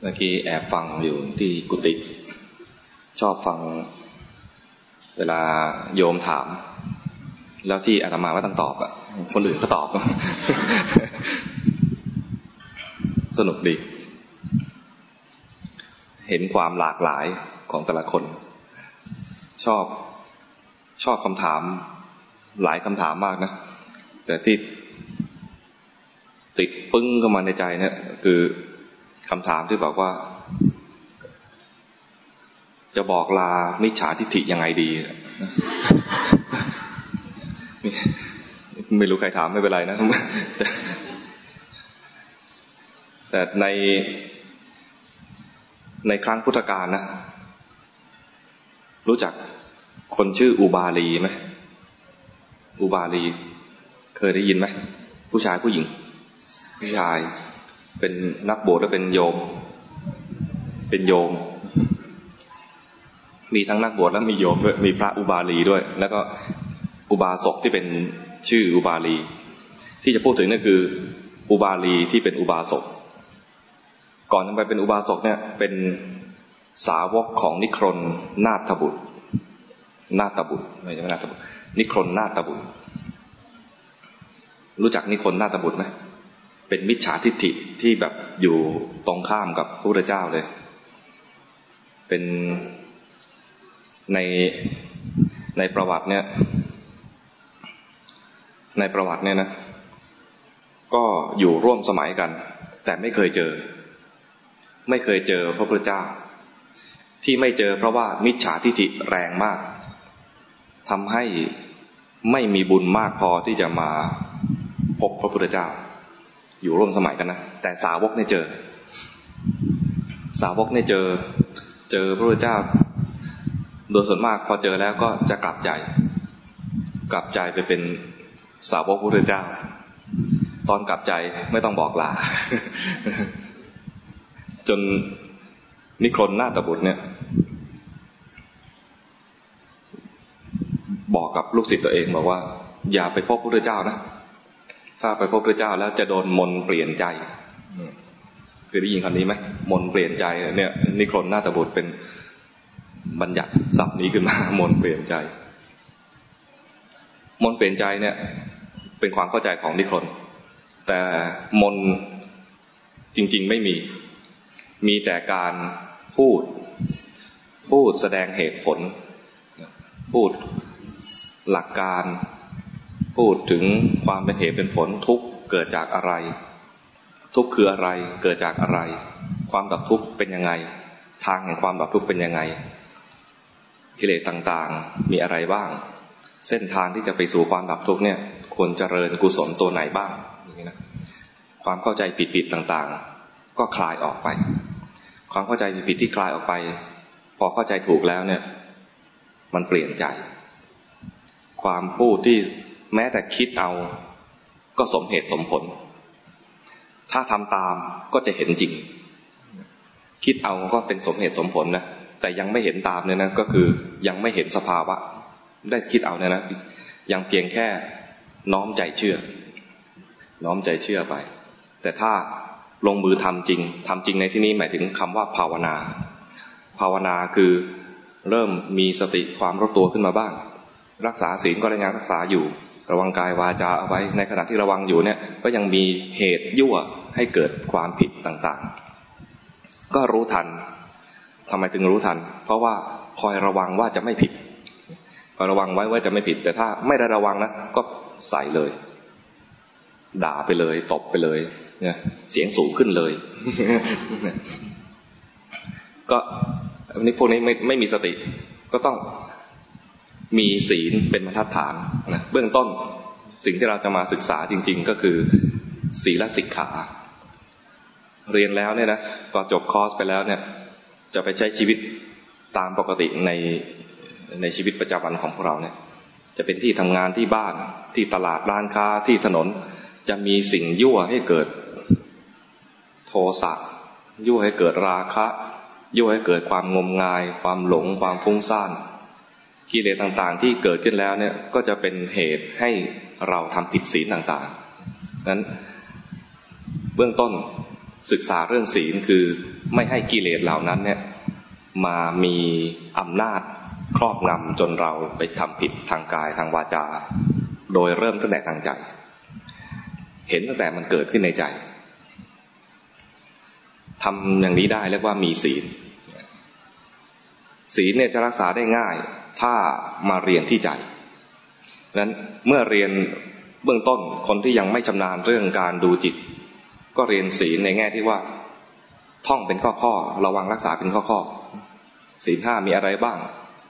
เมื่อกี้แอบฟังอยู่ที่กุฏิชอบฟังเวลาโยมถาม แล้วที่อาตมาว่าต้องตอบอะ คนอื่นก็ตอบ สนุกดี เห็นความหลากหลายของแต่ละคน ชอบชอบคำถาม หลายคำถามมากนะ แต่ที่ติดปึ้งเข้ามาในใจเนี่ยคือ คำถามที่บอกว่า จะบอกลามิจฉาทิฏฐิยังไงดี ไม่รู้ใครถามไม่เป็นไรนะ แต่ในในครั้งพุทธกาลนะ รู้จักคนชื่ออุบาลีไหมอุบาลี เคยได้ยินไหม ผู้ชายผู้หญิง ผู้ชาย เป็นนักบวชและเป็นโยม เป็นโยม มีทั้งนักบวชและมีโยมด้วยมีพระอุบาลีด้วย แล้วก็อุบาสกที่เป็นชื่ออุบาลี ที่จะพูดถึงนั่นคือ อุบาลีที่เป็นอุบาสกก่อนจะไปเป็นอุบาสกเนี่ย เป็นสาวกของนิครนนาถบุตร นาถบุตรไม่ใช่นาถบุตร นิครนนาถบุตร รู้จักนิครนนาถบุตรไหม เป็นมิจฉาทิฏฐิที่แบบอยู่ตรงข้ามกับพระพุทธเจ้าเลย เป็นในในประวัติเนี่ย ในประวัติเนี่ยนะ ก็อยู่ร่วมสมัยกัน แต่ไม่เคยเจอ ไม่เคยเจอพระพุทธเจ้า ที่ไม่เจอเพราะว่ามิจฉาทิฏฐิแรงมากทำให้ไม่มีบุญมากพอที่จะมาพบพระพุทธเจ้า อยู่ร่วมสมัยกันนะ แต่สาวกเนี่ยเจอ สาวกเนี่ยเจอ เจอพระพุทธเจ้า โดยส่วนมากพอเจอแล้วก็จะกลับใจ กลับใจไปเป็นสาวกพระพุทธเจ้า ตอนกลับใจไม่ต้องบอกลา จนนิครนหน้าตบุตรเนี่ย บอกกับลูกศิษย์ตัวเองบอกว่า อย่าไปพบพระพุทธเจ้านะ ถ้าไปพบพระเจ้าแล้วจะโดนมนเปลี่ยนใจคือได้ยินคำนี้ไหมมนเปลี่ยนใจเนี่ยนิครนนาตบุตรเป็นบัญญัติศัพท์นี้ขึ้นมามนเปลี่ยนใจ มนเปลี่ยนใจเนี่ย เป็นความเข้าใจของนิครนแต่มนจริง ๆไม่มี มีแต่การพูด พูดแสดงเหตุผล พูดหลักการ พูดถึงความเป็นเหตุเป็นผลทุกเกิดจากอะไร ทุกคืออะไรเกิดจากอะไร ความดับทุกเป็นยังไง ทางแห่งความดับทุกเป็นยังไง กิเลสต่างๆมีอะไรบ้าง เส้นทางที่จะไปสู่ความดับทุกเนี่ยควรเจริญกุศลตัวไหนบ้างอย่างนี้นะความเข้าใจผิดๆต่างๆ ก็คลายออกไป ความเข้าใจผิดที่คลายออกไป พอเข้าใจถูกแล้วเนี่ย มันเปลี่ยนใจ ความพูดที่ แม้แต่คิดเอาก็สมเหตุสมผล ถ้าทำตามก็จะเห็นจริง คิดเอาก็เป็นสมเหตุสมผลนะ แต่ยังไม่เห็นตามเนี่ยนะ ก็คือยังไม่เห็นสภาวะ ได้คิดเอาเนี่ยนะ ยังเพียงแค่น้อมใจเชื่อ น้อมใจเชื่อไป แต่ถ้าลงมือทำจริงทำจริงในที่นี้หมายถึงคำว่าภาวนา ภาวนาคือเริ่มมีสติความรู้ตัวขึ้นมาบ้าง รักษาศีลก็ได้งานรักษาอยู่ ระวังกายวาจาเอาไว้ ในขณะที่ระวังอยู่เนี่ย ก็ยังมีเหตุยั่วให้เกิดความผิดต่างๆ ก็รู้ทันทำไมถึงรู้ทัน เพราะว่าคอยระวังว่าจะไม่ผิดคอยระวังไว้ว่าจะไม่ผิด แต่ถ้าไม่ได้ระวังนะก็ใส่เลย ด่าไปเลย ตบไปเลยเนี่ยเสียงสูงขึ้นเลย ก็อันนี้พวกนี้ไม่ไม่มีสติ ก็ต้อง มีศีลเป็นบรรทัดฐานนะเบื้องต้นสิ่งที่เราจะมาศึกษาจริง ๆ ก็คือ ศีลสิกขา เรียนแล้วเนี่ยนะพอจบคอร์สไปแล้วเนี่ยจะไปใช้ชีวิตตามปกติในในชีวิตประจำวันของพวกเราเนี่ย จะเป็นที่ทำงานที่บ้านที่ตลาดร้านค้าที่ถนนจะมีสิ่งยั่วให้เกิดโทสะยั่วให้เกิดราคะ ยั่วให้เกิดความงมงาย ความหลง ความฟุ้งซ่าน กิเลสต่างๆ ที่เกิดขึ้นแล้วเนี่ยก็จะเป็นเหตุให้เราทำผิดศีลต่างๆนั้นเบื้องต้นศึกษาเรื่องศีลคือไม่ให้กิเลสเหล่านั้นเนี่ยมามีอำนาจครอบงำจนเราไปทำผิดทางกายทางวาจา โดยเริ่มตั้งแต่ทางใจ เห็นตั้งแต่มันเกิดขึ้นในใจทำอย่างนี้ได้เรียกว่ามีศีลศีลเนี่ยจะรักษาได้ง่าย ถ้ามาเรียนที่ใจนั้นเมื่อเรียนเบื้องต้นคนที่ยังไม่ชำนาญเรื่องการดูจิต ก็เรียนศีลในแง่ที่ว่า ท่องเป็นข้อข้อระวังรักษาเป็นข้อข้อศีลห้ามีอะไรบ้าง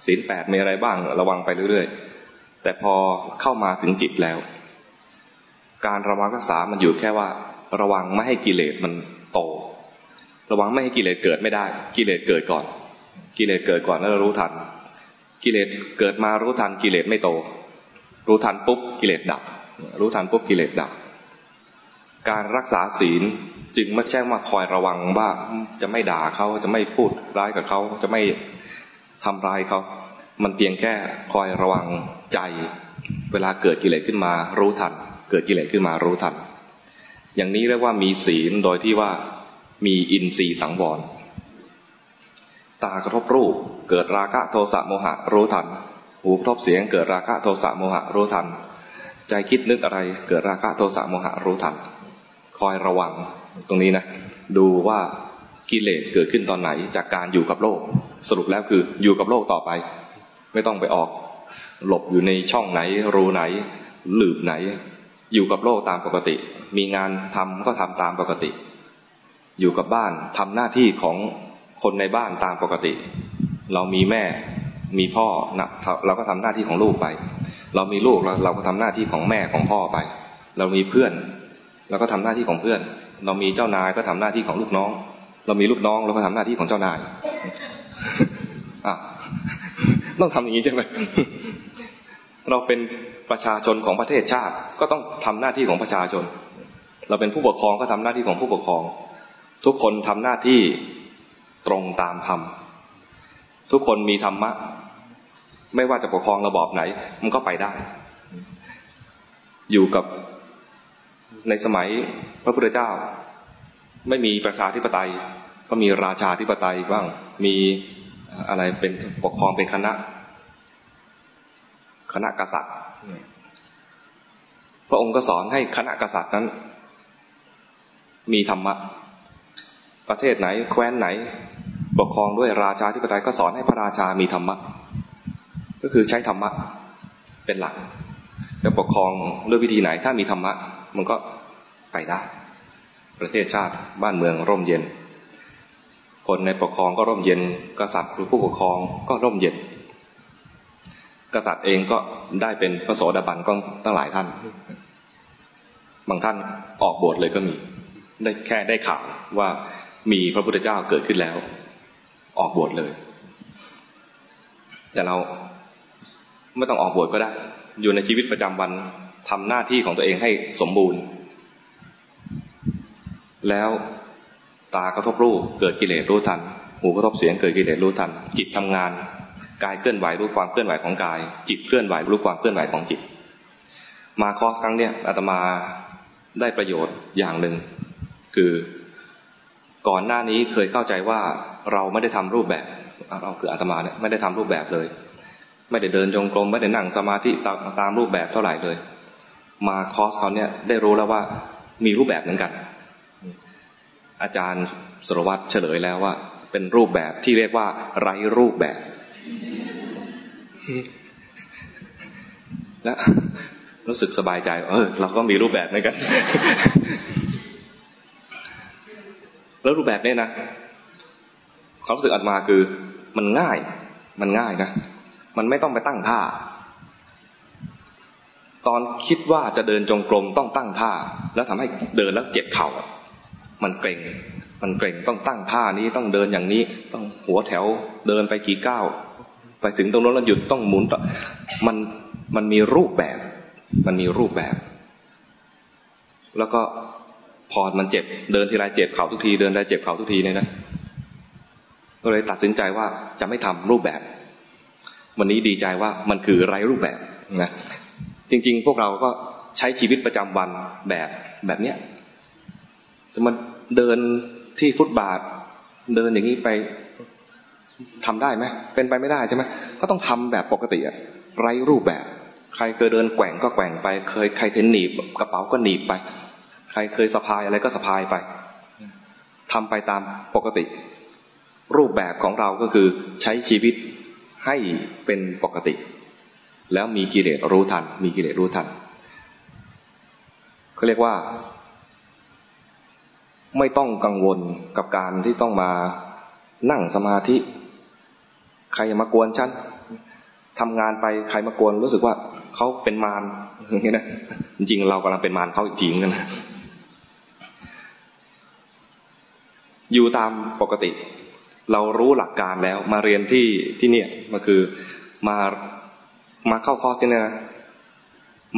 ศีลแปดมีอะไรบ้าง ระวังไปเรื่อยๆ แต่พอเข้ามาถึงจิตแล้ว การระวังรักษามันอยู่แค่ว่า ระวังไม่ให้กิเลสมันโต ระวังไม่ให้กิเลสเกิดไม่ได้ กิเลสเกิดก่อน กิเลสเกิดก่อนแล้วรู้ทัน กิเลสเกิดมารู้ทันกิเลสไม่โต รู้ทันปุ๊บกิเลสดับ รู้ทันปุ๊บกิเลสดับ การรักษาศีลจึงไม่ใช่มาคอยระวังว่าจะไม่ด่าเขาจะไม่พูดร้ายกับเขาจะไม่ทำร้ายเขา มันเพียงแค่คอยระวังใจ เวลาเกิดกิเลสขึ้นมารู้ทัน เกิดกิเลสขึ้นมารู้ทัน อย่างนี้เรียกว่ามีศีลโดยที่ว่ามีอินทรีย์สังวร ตากระทบรูป เกิดราคะโทสะโมหะรู้ทัน หูกระทบเสียง เกิดราคะโทสะโมหะรู้ทัน ใจคิดนึกอะไร เกิดราคะโทสะโมหะรู้ทัน คอยระวังตรงนี้นะ ดูว่ากิเลสเกิดขึ้นตอนไหนจากการอยู่กับโลก สรุปแล้วคืออยู่กับโลกต่อไป ไม่ต้องไปออก หลบอยู่ในช่องไหน รูไหน หลืบไหน อยู่กับโลกตามปกติ มีงานทำก็ทำตามปกติ อยู่กับบ้านทำหน้าที่ของ คนในบ้านตามปกติ เรามีแม่มีพ่อนะเราก็ทำหน้าที่ของลูกไป เรามีลูกเราเราก็ทำหน้าที่ของแม่ของพ่อไป เรามีเพื่อนเราก็ทำหน้าที่ของเพื่อน เรามีเจ้านายก็ทำหน้าที่ของลูกน้อง เรามีลูกน้องเราก็ทำหน้าที่ของเจ้านายอะต้องทำอย่างนี้ใช่ไหมเราเป็นประชาชนของประเทศชาติ ก็ต้องทำหน้าที่ของประชาชน เราเป็นผู้ปกครองก็ทำหน้าที่ของผู้ปกครอง ทุกคนทำหน้าที่ ตรงตามธรรม ทุกคนมีธรรมะ ไม่ว่าจะปกครองระบอบไหน มันก็ไปได้ อยู่กับในสมัยพระพุทธเจ้า ไม่มีประชาธิปไตย ก็มีราชาธิปไตยบ้าง มีอะไรเป็นปกครองเป็นคณะ คณะกษัตริย์ พระองค์ก็สอนให้คณะกษัตริย์นั้น มีธรรมะ ประเทศไหน แคว้นไหน ปกครองด้วยราชาธิปไตยก็สอนให้พระราชามีธรรมะ ก็คือใช้ธรรมะเป็นหลักจะปกครองด้วยวิธีไหน ถ้ามีธรรมะ มันก็ไปได้ ประเทศชาติบ้านเมืองร่มเย็น คนในปกครองก็ร่มเย็น กษัตริย์หรือผู้ปกครองก็ร่มเย็น กษัตริย์เองก็ได้เป็นพระโสดาบันก็ตั้งหลายท่าน บางท่านออกบวชเลยก็มี ได้แค่ได้ข่าวว่า มีพระพุทธเจ้าเกิดขึ้นแล้ว ออกบวชเลย แต่เราไม่ต้องออกบวชก็ได้ อยู่ในชีวิตประจำวันทำหน้าที่ของตัวเองให้สมบูรณ์ แล้วตากระทบรูปเกิดกิเลสรู้ทัน หูกระทบเสียงเกิดกิเลสรู้ทัน จิตทำงานกายเคลื่อนไหวรู้ความเคลื่อนไหวของกาย จิตเคลื่อนไหวรู้ความเคลื่อนไหวของจิต มาคอสครั้งเนี้ยอาตมาได้ประโยชน์อย่างหนึ่ง คือ ก่อนหน้านี้เคยเข้าใจว่าเราไม่ได้ทำรูปแบบเราคืออาตมาเนี่ยไม่ได้ทำรูปแบบเลย ไม่ได้เดินจงกรมไม่ได้นั่งสมาธิตามรูปแบบเท่าไหร่เลย มาคอร์สเขาเนี่ยได้รู้แล้วว่ามีรูปแบบเหมือนกัน อาจารย์สรวัตรเฉลยแล้วว่า เป็นรูปแบบที่เรียกว่า ไร้รูปแบบ และรู้สึกสบายใจ เออ เราก็มีรูปแบบเหมือนกัน แล้วรูปแบบเนี้นะความรู้สึกอัตมาคือมันง่าย มันง่ายนะ มันไม่ต้องไปตั้งท่า ตอนคิดว่าจะเดินจงกรมต้องตั้งท่า แล้วทำให้เดินแล้วเจ็บเข่า มันเกร็ง มันเกร็งต้องตั้งท่านี้ต้องเดินอย่างนี้ ต้องหัวแถวเดินไปกี่ก้าวไปถึงตรงนั้นแล้วหยุดต้องหมุนมันมันมีรูปแบบ มันมีรูปแบบ แล้วก็ พอมันเจ็บเดินทีไรเจ็บเข่าทุกทีเดินได้เจ็บเข่าทุกทีเนี่ยนะก็เลยตัดสินใจว่าจะไม่ทำรูปแบบ วันนี้ดีใจว่ามันคือไร้รูปแบบนะจริง ๆ พวกเราก็ใช้ชีวิตประจำวันแบบแบบเนี้ยมันเดินที่ฟุตบาท เดินอย่างนี้ไปทำได้ไหมเป็นไปไม่ได้ใช่ไหมก็ต้องทำแบบปกติอะไรรูปแบบ ใครเคยเดินแกว่งก็แกว่งไป เคยใครเคยหนีบกระเป๋าก็หนีบไป ใครเคยสะพายอะไรก็สะพายไปทำไปตามปกติ รูปแบบของเราก็คือใช้ชีวิตให้เป็นปกติ แล้วมีกิเลสรู้ทัน มีกิเลสรู้ทันเขาเรียกว่า ไม่ต้องกังวลกับการที่ต้องมานั่งสมาธิ ใครมากวนฉันทำงานไปใครมากวนรู้สึกว่าเขาเป็นมารอย่างนี้นะจริงๆเรากำลังเป็นมารเขาอีกทีกันนะ อยู่ตามปกติ เรารู้หลักการแล้วมาเรียนที่ที่เนี่ยมันคือมามาเข้าคอร์สที่นี่นะ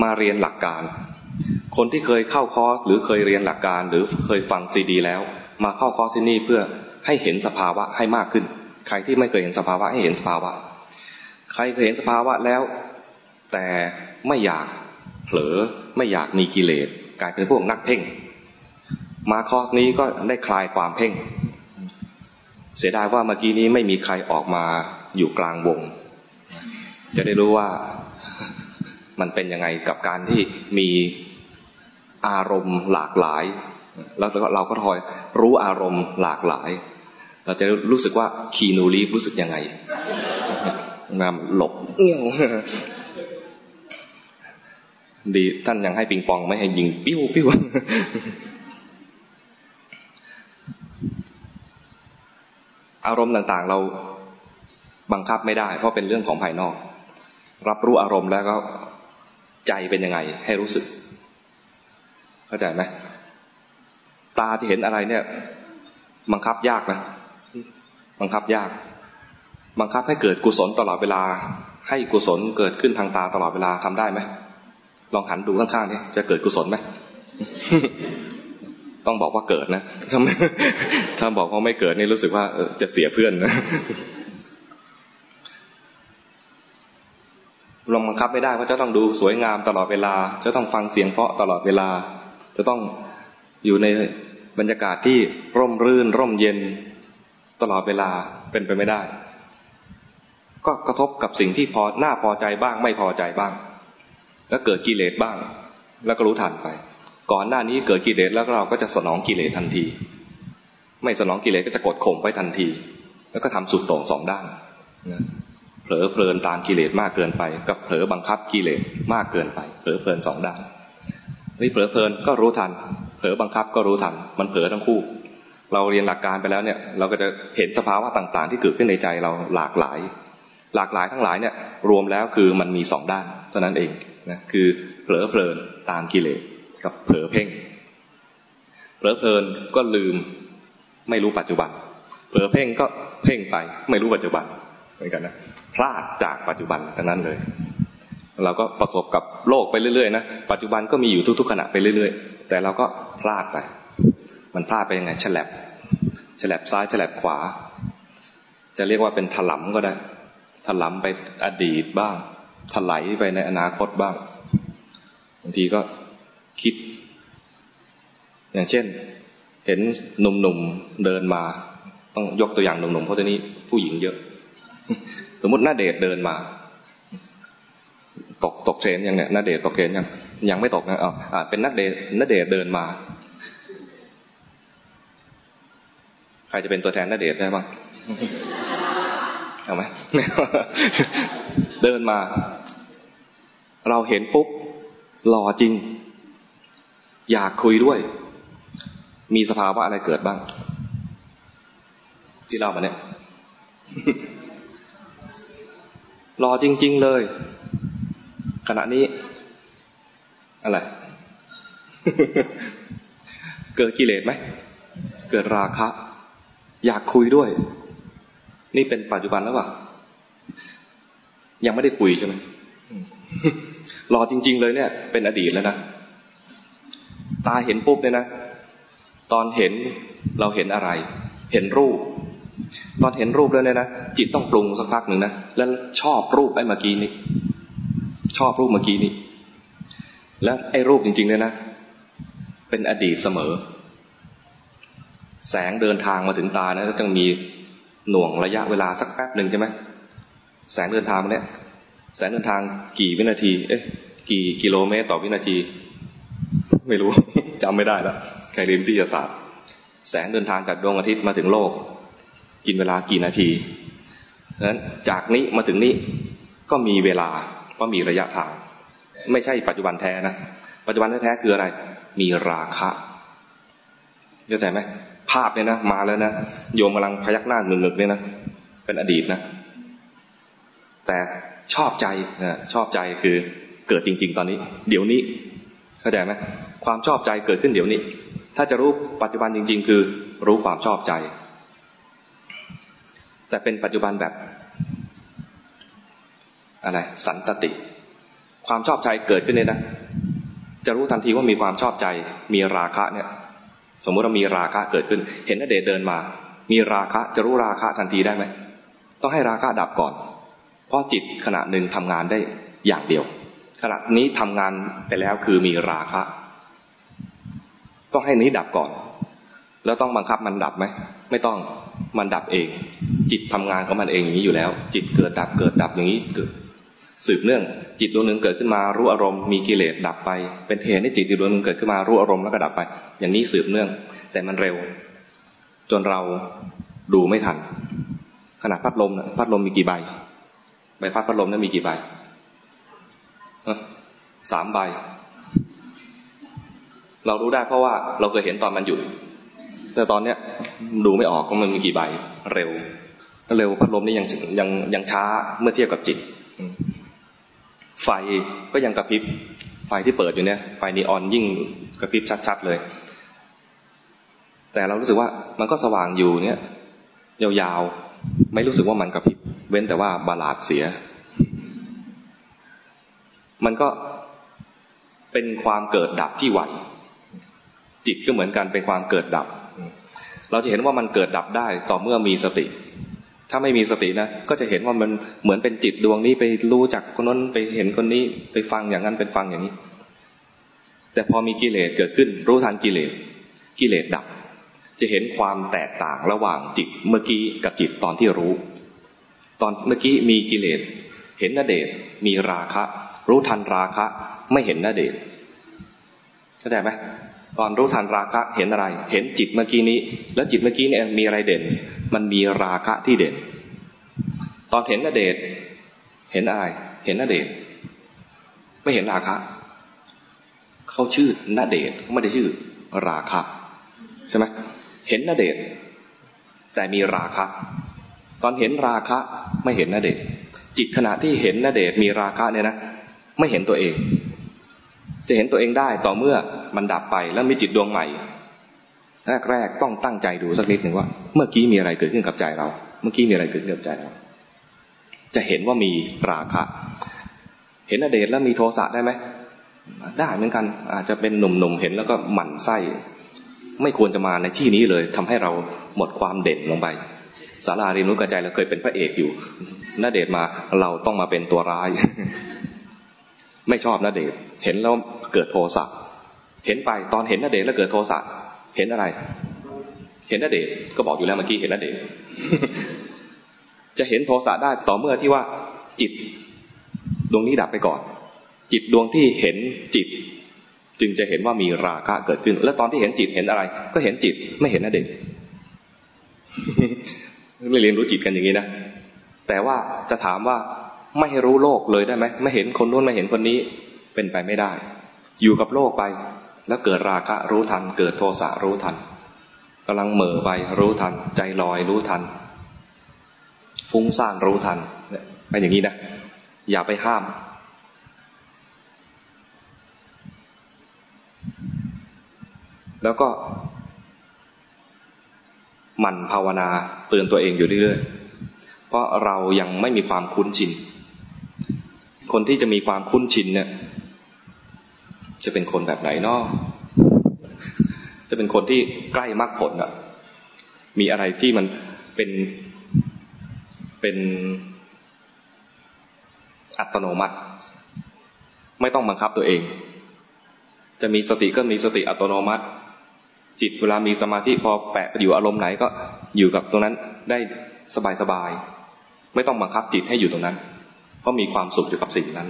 มาเรียนหลักการ คนที่เคยเข้าคอร์สหรือเคยเรียนหลักการ หรือเคยฟังซีดี แล้ว มาเข้าคอร์สที่นี่เพื่อให้เห็นสภาวะให้มากขึ้น ใครที่ไม่เคยเห็นสภาวะให้เห็นสภาวะ ใครเคยเห็นสภาวะแล้ว แต่ไม่อยากเผลอไม่อยากมีกิเลสกลายเป็นพวกนักเพ่ง มาคอสนี้ก็ได้คลายความเพ่ง เสียดายว่าเมื่อกี้นี้ไม่มีใครออกมาอยู่กลางวง จะได้รู้ว่ามันเป็นยังไงกับการที่มีอารมณ์หลากหลาย แล้วเราก็ทอยรู้อารมณ์หลากหลาย เราจะรู้สึกว่าคีนูรีรู้สึกยังไงงามหลบเงี้ยวดีท่านยังให้ปิงปองไม่ให้ยิงปิ้วปิ้ว อารมณ์ต่างๆ เราบังคับไม่ได้ เพราะเป็นเรื่องของภายนอก รับรู้อารมณ์แล้วก็ใจเป็นยังไง ให้รู้สึก เข้าใจไหมตาที่เห็นอะไรเนี่ย บังคับยากนะบังคับยาก บังคับให้เกิดกุศลตลอดเวลา ให้กุศลเกิดขึ้นทางตาตลอดเวลาทำได้ไหมลองหันดูข้างๆนี่จะเกิดกุศลไหม ต้องบอกว่าเกิดนะถ้าถ้าบอกว่าไม่เกิดนี่รู้สึกว่าจะเสียเพื่อนนะเราบังคับไม่ได้ว่าจะต้องดูสวยงามตลอดเวลา จะต้องฟังเสียงเพาะตลอดเวลา จะต้องอยู่ในบรรยากาศที่ร่มรื่น ร่มเย็นตลอดเวลาเป็นไปไม่ได้ ก็กระทบกับสิ่งที่พอหน้าพอใจบ้าง ไม่พอใจบ้าง แล้วเกิดกิเลสบ้าง แล้วก็รู้ทันไป ก่อนหน้านี้เกิดกิเลสแล้วเราก็จะสนองกิเลสทันที ไม่สนองกิเลสก็จะกดข่มไปทันที แล้วก็ทำสุดโต่งสองด้านเผลอเพลินตามกิเลสมากเกินไป กับเผลอบังคับกิเลสมากเกินไปเผลอเพลินสองด้านนี่เผลอเพลินก็รู้ทัน เผลอบังคับก็รู้ทัน มันเผลอทั้งคู่ เราเรียนหลักการไปแล้วเนี่ย เราก็จะเห็นสภาวะต่างๆ ที่เกิดขึ้นในใจเราหลากหลาย หลากหลายทั้งหลายเนี่ย รวมแล้วคือมันมีสองด้านเท่านั้นเองนะคือเผลอเพลินตามกิเลส กับเผลอเพ่ง เผลอเพลินก็ลืม ไม่รู้ปัจจุบัน เผลอเพ่งก็เพ่งไป ไม่รู้ปัจจุบันเหมือนกันนะพลาดจากปัจจุบันทั้งนั้นเลย เราก็ประสบกับโลกไปเรื่อยๆนะปัจจุบันก็มีอยู่ทุกๆขณะไปเรื่อยๆ แต่เราก็พลาดไป มันพลาดไปยังไงฉลับฉลับซ้ายฉลับขวา จะเรียกว่าเป็นถลำก็ได้ถลำไปอดีตบ้างถลายไปในอนาคตบ้างบางทีก็ คิด อย่างเช่น เห็นหนุ่มๆเดินมา ต้องยกตัวอย่างหนุ่มๆเพราะตอนนี้ผู้หญิงเยอะ สมมติหน้าเดทเดินมา ตกตกเทรนยังเนี่ยหน้าเดทตกเทรนยังยังไม่ตกนะอ๋อเป็นนักเดทนักเดทเดินมา ใครจะเป็นตัวแทนนักเดทได้บ้างเอาไหมเดินมา เราเห็นปุ๊บหล่อจริง อยากคุยด้วย มีสภาวะอะไรเกิดบ้าง ที่เล่ามาเนี่ยรอจริง ๆ เลย ขณะนี้ อะไร เกิดกิเลสไหม เกิดราคะ อยากคุยด้วย นี่เป็นปัจจุบันแล้วป่ะยังไม่ได้คุยใช่ไหมรอจริง ๆ เลยเนี่ย เป็นอดีตแล้วนะ ตาเห็นปุ๊บเนี่ยนะ ตอนเห็นเราเห็นอะไร เห็นรูป ตอนเห็นรูปแล้วเนี่ยนะจิตต้องปรุงสักพักหนึ่งนะแล้วชอบรูปไอ้เมื่อกี้นี้ชอบรูปเมื่อกี้นี้แล้วไอ้รูปจริงๆเนี่ยนะ เป็นอดีตเสมอ แสงเดินทางมาถึงตานะต้องมีหน่วงระยะเวลาสักแป๊บหนึ่งใช่ไหมแสงเดินทางเนี่ยแสงเดินทางกี่วินาที เอ๊ะ กี่กิโลเมตรต่อวินาที ไม่รู้จำไม่ได้แล้วใครเรียนวิทยาศาสตร์ แสงเดินทางจากดวงอาทิตย์มาถึงโลก กินเวลากี่นาทีดังนั้นจากนี้มาถึงนี้ก็มีเวลาก็มีระยะทาง ไม่ใช่ปัจจุบันแท้นะปัจจุบันแท้ๆคืออะไร มีราคะเข้าใจไหมภาพเนี่ยนะมาแล้วนะโยมกำลังพยักหน้าหนึกๆเนี่ยนะเป็นอดีตนะแต่ชอบใจนะชอบใจคือเกิดจริง ๆ ตอนนี้ เดี๋ยวนี้ เข้าใจไหมความชอบใจเกิดขึ้นเดี๋ยวนี้ ถ้าจะรู้ปัจจุบันจริง ๆ คือ รู้ความชอบใจ แต่เป็นปัจจุบันแบบอะไรสันตติ ความชอบใจเกิดขึ้นเนี่ยนะจะรู้ทันทีว่ามีความชอบใจ มีราคะเนี่ย สมมุติเรามีราคะเกิดขึ้น เห็นนเดชเดินมา มีราคะจะรู้ราคะทันทีได้ไหมต้องให้ราคะดับก่อน เพราะจิตขณะหนึ่งทำงานได้อย่างเดียว ขณะนี้ทำงานไปแล้วคือมีราคะ ต้องให้นี้ดับก่อน แล้วต้องบังคับมันดับไหมไม่ต้องมันดับเอง จิตทำงานของมันเองอย่างนี้อยู่แล้ว จิตเกิดดับเกิดดับอย่างนี้เกิดสืบเนื่องจิตดวงหนึ่งเกิดขึ้นมารู้อารมณ์มีกิเลสดับไป เป็นเหตุให้จิตดวงหนึ่งเกิดขึ้นมารู้อารมณ์แล้วก็ดับไป อย่างนี้สืบเนื่อง แต่มันเร็ว จนเราดูไม่ทันขนาดพัดลมพัดลมมีกี่ใบใบพัดพัดลมนั้นมีกี่ใบ สามใบ เรารู้ได้เพราะว่าเราเคยเห็นตอนมันหยุด แต่ตอนเนี้ยดูไม่ออกว่ามันมีกี่ใบ เร็ว เร็วพัดลมนี่ยังยังยังช้าเมื่อเทียบกับจิต ไฟก็ยังกระพริบ ไฟที่เปิดอยู่เนี่ย ไฟนีออนยิ่งกระพริบชัดๆเลย แต่เรารู้สึกว่ามันก็สว่างอยู่เนี่ยยาวๆ ไม่รู้สึกว่ามันกระพริบ เว้นแต่ว่าบาลาดเสีย มันก็เป็นความเกิดดับที่ไหว จิตก็เหมือนกันเป็นความเกิดดับ เราจะเห็นว่ามันเกิดดับได้ต่อเมื่อมีสติ ถ้าไม่มีสตินะก็จะเห็นว่ามันเหมือนเป็นจิตดวงนี้ไปรู้จักคนนั้นไปเห็นคนนี้ไปฟังอย่างนั้นเป็นฟังอย่างนี้ แต่พอมีกิเลสเกิดขึ้น รู้ทันกิเลสกิเลสดับ จะเห็นความแตกต่างระหว่างจิตเมื่อกี้กับจิตตอนที่รู้ ตอนเมื่อกี้มีกิเลสเห็นนเดชมีราคะ รู้ทันราคะ ไม่เห็นนเดชเข้าใจไหมตอนรู้ทันราคะเห็นอะไร เห็นจิตเมื่อกี้นี้ แล้วจิตเมื่อกี้เนี่ยมีอะไรเด่น มันมีราคะที่เด่น ตอนเห็นนเดชเห็นอะไร เห็นนเดชไม่เห็นราคะเขาชื่อนเดชเขาไม่ได้ชื่อ ราคะใช่ไหมเห็นนเดชแต่มีราคะ ตอนเห็นราคะไม่เห็นนเดชจิตขณะที่เห็นนเดชมีราคะเนี่ยนะ ไม่เห็นตัวเอง จะเห็นตัวเองได้ต่อเมื่อมันดับไปแล้วมีจิตดวงใหม่แรกๆต้องตั้งใจดูสักนิดหนึ่งว่า เมื่อกี้มีอะไรเกิดขึ้นกับใจเรา เมื่อกี้มีอะไรเกิดขึ้นกับใจเรา จะเห็นว่ามีราคะ เห็นอเดชแล้วมีโทสะได้ไหมได้เหมือนกัน อาจจะเป็นหนุ่มๆเห็นแล้วก็หมั่นไส้ ไม่ควรจะมาในที่นี้เลยทำให้เราหมดความเด่นลงไปสาราเรียนรู้กระจายเราเคยเป็นพระเอกอยู่นาเดชมาเราต้องมาเป็นตัวร้าย ไม่ชอบนาเดชเห็นแล้วเกิดโทสะเห็นไปตอนเห็นนาเดชแล้วเกิดโทสะเห็นอะไร เห็นนาเดชก็บอกอยู่แล้วเมื่อกี้เห็นนาเดชจะเห็นโทสะได้ต่อเมื่อที่ว่า จิต ดวงนี้ดับไปก่อน จิตดวงที่เห็นจิต จึงจะเห็นว่ามีราคะเกิดขึ้น แล้วตอนที่เห็นจิตเห็นอะไร ก็เห็นจิตไม่เห็นนาเดชไม่เรียนรู้จิตกันอย่างนี้นะแต่ว่าจะถามว่า ไม่รู้โลกเลยได้ไหมไม่เห็นคนนู้นไม่เห็นคนนี้ เป็นไปไม่ได้ อยู่กับโลกไป แล้วเกิดราคะรู้ทัน เกิดโทสะรู้ทันกำลังเหม่อไปรู้ทัน ใจลอยรู้ทัน ฟุ้งซ่านรู้ทันเป็นอย่างนี้นะอย่าไปห้าม แล้วก็หมั่นภาวนาเตือนตัวเองอยู่เรื่อยๆ เพราะเรายังไม่มีความคุ้นชิน คนที่จะมีความคุ้นชินเนี่ย จะเป็นคนแบบไหนนาะจะเป็นคนที่ใกล้มรรคผลอะมีอะไรที่มันเป็นเป็นอัตโนมัติ ไม่ต้องบังคับตัวเอง จะมีสติก็มีสติอัตโนมัติ จิตเวลามีสมาธิพอแปะไปอยู่อารมณ์ไหนก็อยู่กับตรงนั้นได้สบายๆไม่ต้องบังคับจิตให้อยู่ตรงนั้น เพราะมีความสุขอยู่กับสิ่งนั้น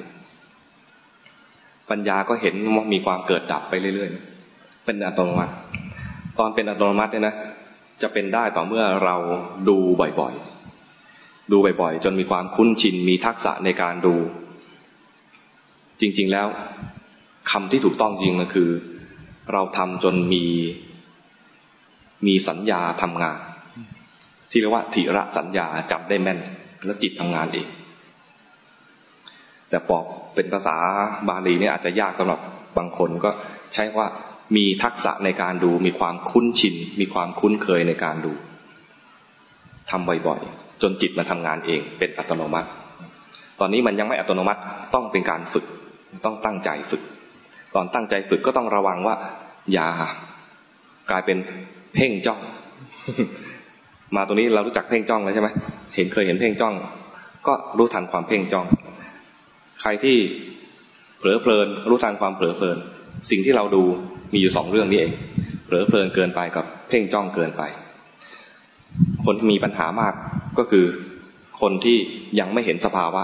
ปัญญาก็เห็นว่ามีความเกิดดับไปเรื่อยๆ เป็นอัตโนมัติ ตอนเป็นอัตโนมัติเนี่ยนะ จะเป็นได้ต่อเมื่อเราดูบ่อยๆ ดูบ่อยๆ จนมีความคุ้นชิน มีทักษะในการดู จริงๆแล้วคำที่ถูกต้องจริงมันคือ เราทำจนมีมีสัญญาทำงาน ที่เรียกว่าถิระสัญญาจำได้แม่น แล้วจิตทำงานเอง แต่บอกเป็นภาษาบาลีเนี่ยอาจจะยากสำหรับบางคนก็ใช้ว่ามีทักษะในการดู มีความคุ้นชิน มีความคุ้นเคยในการดูทำบ่อยๆ จนจิตมาทำงานเอง เป็นอัตโนมัติ ตอนนี้มันยังไม่อัตโนมัติต้องเป็นการฝึก ต้องตั้งใจฝึก ตอนตั้งใจฝึกก็ต้องระวังว่า อย่ากลายเป็นเพ่งจ้อง มาตรงนี้เรารู้จักเพ่งจ้องแล้วใช่ไหมเห็นเคยเห็นเพ่งจ้อง ก็รู้ทันความเพ่งจ้อง ใครที่เผลอเพลินรู้ทันความเผลอเพลิน สิ่งที่เราดูมีอยู่สองเรื่องนี้เอง เผลอเพลินเกินไปกับเพ่งจ้องเกินไป คนที่มีปัญหามากก็คือคนที่ยังไม่เห็นสภาวะ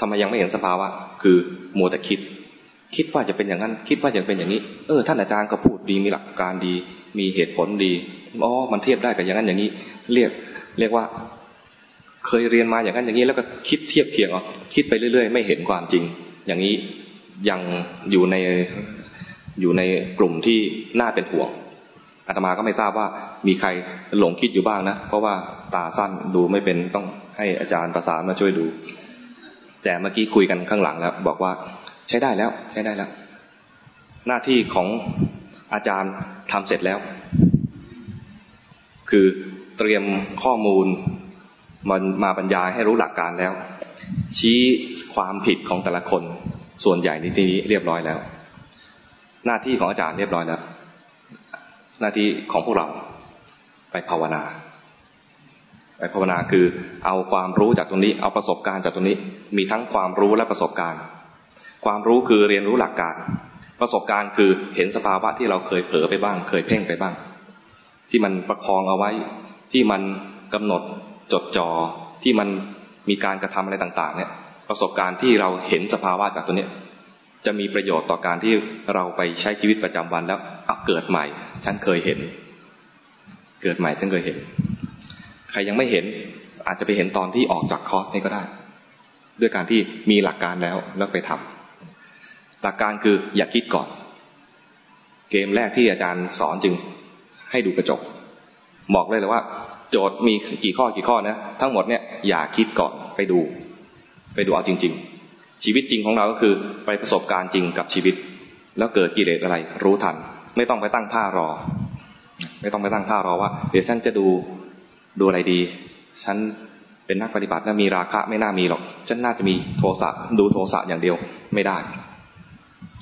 ทำไมยังไม่เห็นสภาวะ คือมัวแต่คิด คิดว่าจะเป็นอย่างนั้น คิดว่าจะเป็นอย่างนี้ เออ ท่านอาจารย์ก็พูดดีมีหลักการดี มีเหตุผลดีอ๋อมันเทียบได้กับอย่างนั้นอย่างนี้ เรียกเรียกว่า เคยเรียนมาอย่างนั้นอย่างนี้แล้วก็คิดเทียบเคียงอ๋อคิดไปเรื่อย ๆ ไม่เห็นความจริง อย่างนี้ยังอยู่ในอยู่ในกลุ่มที่น่าเป็นห่วงอาตมาก็ไม่ทราบว่ามีใครหลงคิดอยู่บ้างนะ เพราะว่าตาสั้นดูไม่เป็นต้องให้อาจารย์ประสานมาช่วยดู แต่เมื่อกี้คุยกันข้างหลังแล้วบอกว่าใช้ได้แล้วใช้ได้แล้ว หน้าที่ของอาจารย์ทำเสร็จแล้ว คือเตรียมข้อมูล มันมาบรรยายให้รู้หลักการแล้ว ชี้ความผิดของแต่ละคน ส่วนใหญ่ในที่นี้เรียบร้อยแล้ว หน้าที่ของอาจารย์เรียบร้อยแล้ว หน้าที่ของพวกเราไปภาวนาไปภาวนาคือเอาความรู้จากตรงนี้ เอาประสบการณ์จากตรงนี้ มีทั้งความรู้และประสบการณ์ ความรู้คือเรียนรู้หลักการ ประสบการณ์คือเห็นสภาวะที่เราเคยเผลอไปบ้าง เคยเพ่งไปบ้าง ที่มันประคองเอาไว้ที่มันกำหนด จดจอ่อที่มันมีการกระทำอะไรต่าง ๆ เนี่ย ประสบการณ์ที่เราเห็นสภาวะจากตัวนี้จะมีประโยชน์ต่อการที่เราไปใช้ชีวิตประจำวันแล้วเกิดใหม่ ฉันเคยเห็น เกิดใหม่ฉันเคยเห็น ใครยังไม่เห็น อาจจะไปเห็นตอนที่ออกจากคอร์สนี้ก็ได้ ด้วยการที่มีหลักการแล้วแล้วไปทำหลักการคืออย่าคิดก่อน เกมแรกที่อาจารย์สอนจึงให้ดูกระจก บอกเลยเลยว่า โจทย์มีกี่ข้อกี่ข้อนะ ทั้งหมดเนี่ยอย่าคิดก่อนไปดู ไปดูเอาจริง ๆ ชีวิตจริงของเราก็คือไปประสบการณ์จริงกับชีวิต แล้วเกิดกิเลสอะไร รู้ทัน ไม่ต้องไปตั้งท่ารอ ไม่ต้องไปตั้งท่ารอว่า เดี๋ยวฉันจะดูดูอะไรดี ฉันเป็นนักปฏิบัติแล้วมีราคะไม่น่ามีหรอก ฉันน่าจะมีโทสะดูโทสะอย่างเดียวไม่ได้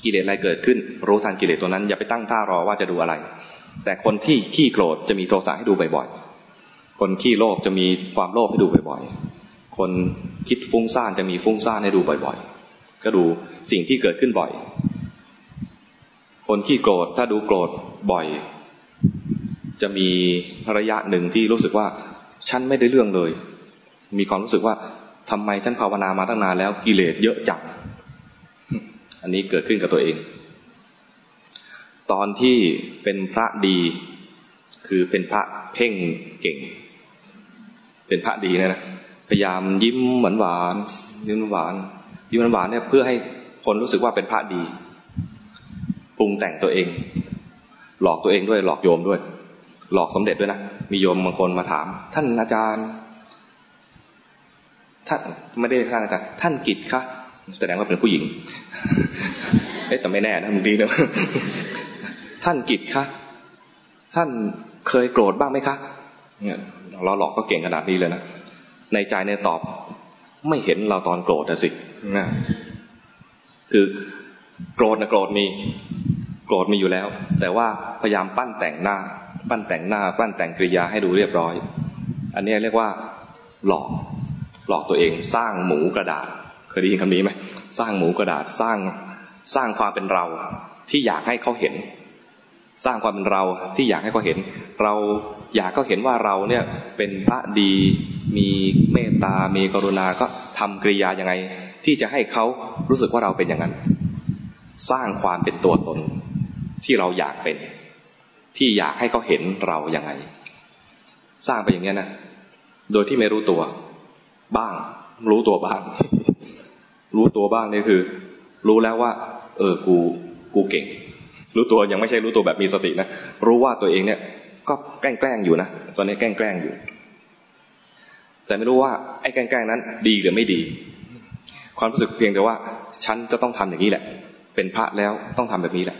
กิเลสอะไรเกิดขึ้น รู้ทันกิเลสตัวนั้น อย่าไปตั้งท่ารอว่าจะดูอะไร แต่คนที่ขี้โกรธจะมีโทสะให้ดูบ่อยๆ คนขี้โลภจะมีความโลภให้ดูบ่อยๆ คนคิดฟุ้งซ่านจะมีฟุ้งซ่านให้ดูบ่อยๆ ก็ดูสิ่งที่เกิดขึ้นบ่อย คนที่โกรธถ้าดูโกรธบ่อย จะมีระยะหนึ่งที่รู้สึกว่าฉันไม่ได้เรื่องเลย มีความรู้สึกว่าทำไมฉันภาวนามาตั้งนานแล้วกิเลสเยอะจัง อันนี้เกิดขึ้นกับตัวเอง ตอนที่เป็นพระดี คือเป็นพระเพ่งเก่ง เป็นพระดีนะนะพยายามยิ้มหวานหวานยิ้มหวานยิ้มหวานเนี่ยเพื่อให้คนรู้สึกว่าเป็นพระดีปรุงแต่งตัวเอง หลอกตัวเองด้วย หลอกโยมด้วย หลอกสมเด็จด้วยนะมีโยมบางคนมาถาม ท่านอาจารย์ท่านไม่ได้ท่านอาจารย์ท่านกิจคะแสดงว่าเป็นผู้หญิงเอ๊ะแต่ไม่แน่นะมึงดีนะท่านกิจคะท่านเคยโกรธบ้างไหมคะ เนี่ยเราหลอกก็เก่งขนาดนี้เลยนะในใจในตอบไม่เห็นเราตอนโกรธนะสินะคือโกรธนะโกรธมีโกรธมีอยู่แล้ว แต่ว่าพยายามปั้นแต่งหน้า ปั้นแต่งหน้า ปั้นแต่งกริยาให้ดูเรียบร้อย อันนี้เรียกว่า หลอก หลอกตัวเอง สร้างหมูกระดาษ เคยได้ยินคำนี้ไหมสร้างหมูกระดาษสร้างสร้างความเป็นเราที่อยากให้เขาเห็น สร้างความเป็นเราที่อยากให้เขาเห็น เราอยากเขาเห็นว่าเราเนี่ยเป็นพระดีมีเมตตา มีกรุณาก็ทำกริยายังไง ที่จะให้เขารู้สึกว่าเราเป็นอย่างนั้น สร้างความเป็นตัวตนที่เราอยากเป็น ที่อยากให้เขาเห็นเราอย่างไง สร้างไปอย่างนี้นะโดยที่ไม่รู้ตัว บ้าง รู้ตัวบ้าง รู้ตัวบ้างนี่คือ รู้แล้วว่า เออกูกูเก่ง รู้ตัวยังไม่ใช่รู้ตัวแบบมีสตินะรู้ว่าตัวเองเนี่ย ก็แกล้งอยู่นะตอนนี้แกล้งอยู่ แต่ไม่รู้ว่าไอ้แกล้งแกล้งนั้น ดีหรือไม่ดี ความรู้สึกเพียงแต่ว่า ฉันจะต้องทำอย่างนี้แหละ เป็นพระแล้วต้องทำแบบนี้แหละ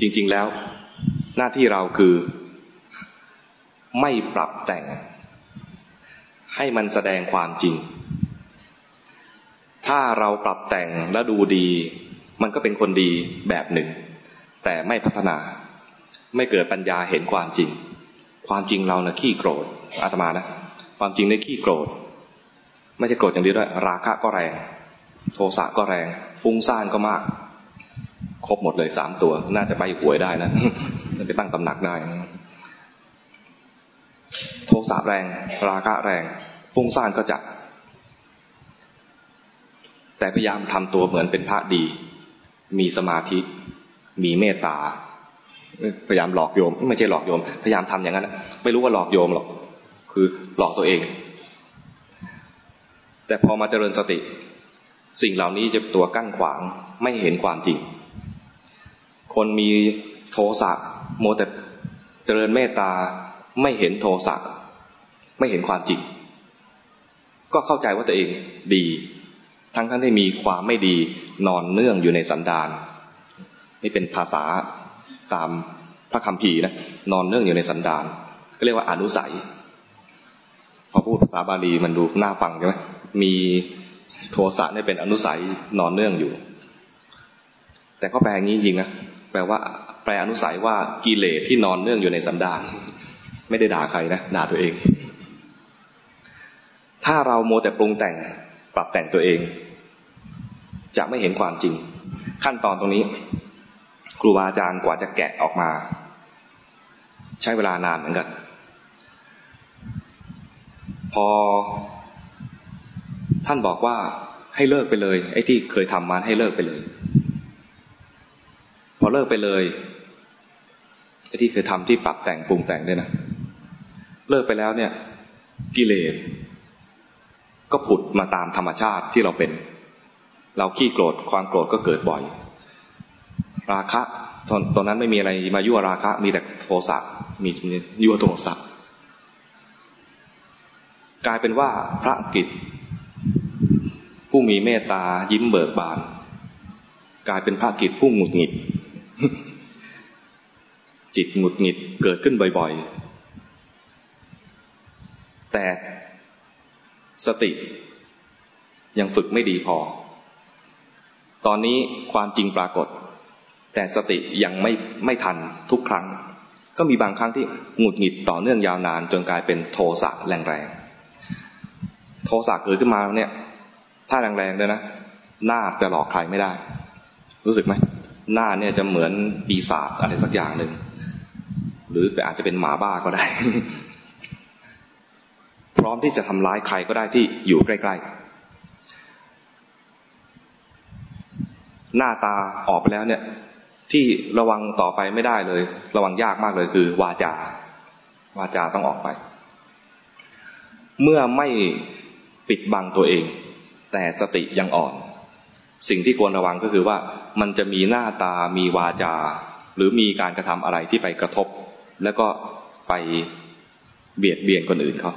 จริง ๆแล้ว หน้าที่เราคือ ไม่ปรับแต่ง ให้มันแสดงความจริง ถ้าเราปรับแต่งแล้วดูดี มันก็เป็นคนดีแบบหนึ่ง แต่ไม่พัฒนา ไม่เกิดปัญญาเห็นความจริง ความจริงเรานะขี้โกรธอาตมานะ ความจริงในขี้โกรธ ไม่ใช่โกรธอย่างเดียวด้วย ราคะก็แรง โทสะก็แรง ฟุ้งซ่านก็มาก ครบหมดเลยสามตัว น่าจะไปหวยได้นะไปตั้งตำหนักได้โทสะแรง ราคะแรง ฟุ้งซ่านก็จัด แต่พยายามทำตัวเหมือนเป็นพระดี มีสมาธิ มีเมตตา พยายามหลอกโยม ไม่ใช่หลอกโยม พยายามทำอย่างนั้นไม่รู้ว่าหลอกโยมหรอก คือหลอกตัวเอง แต่พอมาเจริญสติ สิ่งเหล่านี้จะตัวกั้นขวางไม่เห็นความจริง คนมีโทสะโมแต่เจริญเมตตาไม่เห็นโทสะไม่เห็นความจริง ก็เข้าใจว่าตัวเองดี ทั้งทั้งที่มีความไม่ดีนอนเนื่องอยู่ในสันดาน นี่เป็นภาษาตามพระคำพีนะนอนเนื่องอยู่ในสันดานก็เรียกว่าอนุสัย พอพูดภาษาบาลีมันดูน่าฟังใช่ไหมมีโทสะเนี่ยเป็นอนุสัยนอนเนื่องอยู่ แต่ก็แปลงี้จริงนะแปลว่า แปลอนุสัยว่ากิเลสที่นอนเนื่องอยู่ในสันดานไม่ได้ด่าใครนะด่าตัวเอง ถ้าเราโมแต่ปรุงแต่งปรับแต่งตัวเอง จะไม่เห็นความจริง ขั้นตอนตรงนี้ รูบาอาจารย์กว่าจะแกะออกมา ใช้เวลานานเหมือนกัน พอ ท่านบอกว่าให้เลิกไปเลย ไอ้ที่เคยทำมาให้เลิกไปเลย พอเลิกไปเลยไอ้ที่เคยทำที่ปรับแต่งปรุงแต่งเนี่ยนะเลิกไปแล้วเนี่ย กิเลสก็ผุดมาตามธรรมชาติที่เราเป็น เราขี้โกรธความโกรธก็เกิดบ่อย ราคะตอนตอนนั้นไม่มีอะไรมายั่วราคะ มีแต่โทสะมียั่วโทสะกลายเป็นว่าพระกิจผู้มีเมตตายิ้มเบิกบาน กลายเป็นพระกิจผู้หงุดหงิด จิตหงุดหงิดเกิดขึ้นบ่อยๆ แต่สติยังฝึกไม่ดีพอ ตอนนี้ความจริงปรากฏ แต่สติยังไม่ไม่ทันทุกครั้ง ก็มีบางครั้งที่หงุดหงิดต่อเนื่องยาวนาน จนกลายเป็นโทสะแรงๆโทสะเกิดขึ้นมาเนี่ย ถ้าแรงๆเลยนะหน้าจะหลอกใครไม่ได้ รู้สึกไหมหน้าเนี่ยจะเหมือนปีศาจอะไรสักอย่างหนึ่งหรืออาจจะเป็นหมาบ้าก็ได้ พร้อมที่จะทำร้ายใครก็ได้ที่อยู่ใกล้ๆ หน้าตาออกไปแล้วเนี่ย ที่ระวังต่อไปไม่ได้เลย ระวังยากมากเลยคือ วาจา วาจาต้องออกไป เมื่อไม่ปิดบังตัวเอง แต่สติยังอ่อน สิ่งที่ควรระวังก็คือว่า มันจะมีหน้าตามีวาจา หรือมีการกระทำอะไรที่ไปกระทบ แล้วก็ไปเบียดเบียนคนอื่นเขา